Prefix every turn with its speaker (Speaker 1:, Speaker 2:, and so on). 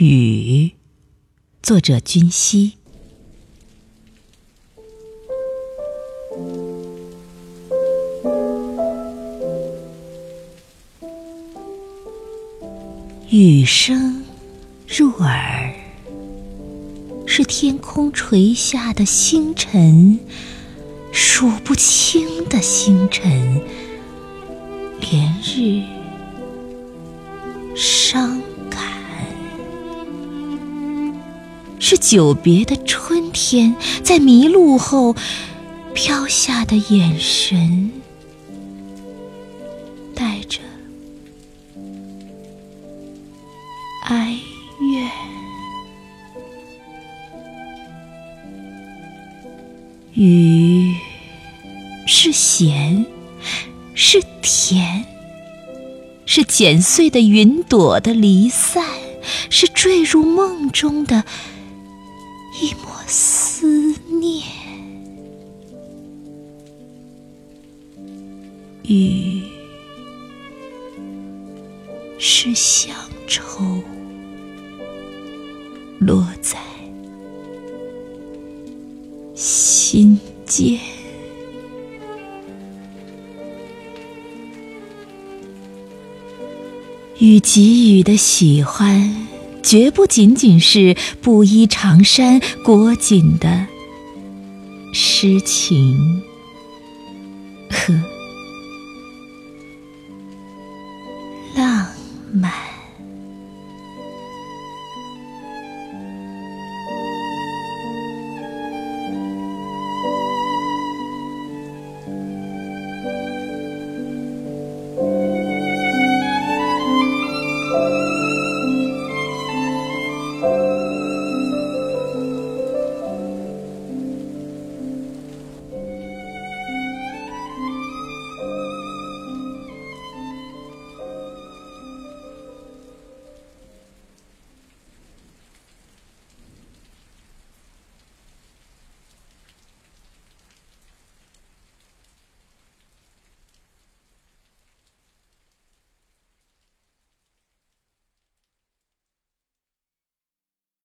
Speaker 1: 雨，作者君熙。雨声入耳，是天空垂下的星辰，数不清的星辰，连日伤是久别的春天在迷路后飘下的眼神。带着哀怨，雨是咸，是甜，是剪碎的云朵的离散，是坠入梦中的一抹思念。雨是乡愁。落在心间，与给予的喜欢，绝不仅仅是布衣长衫裹紧的诗情。和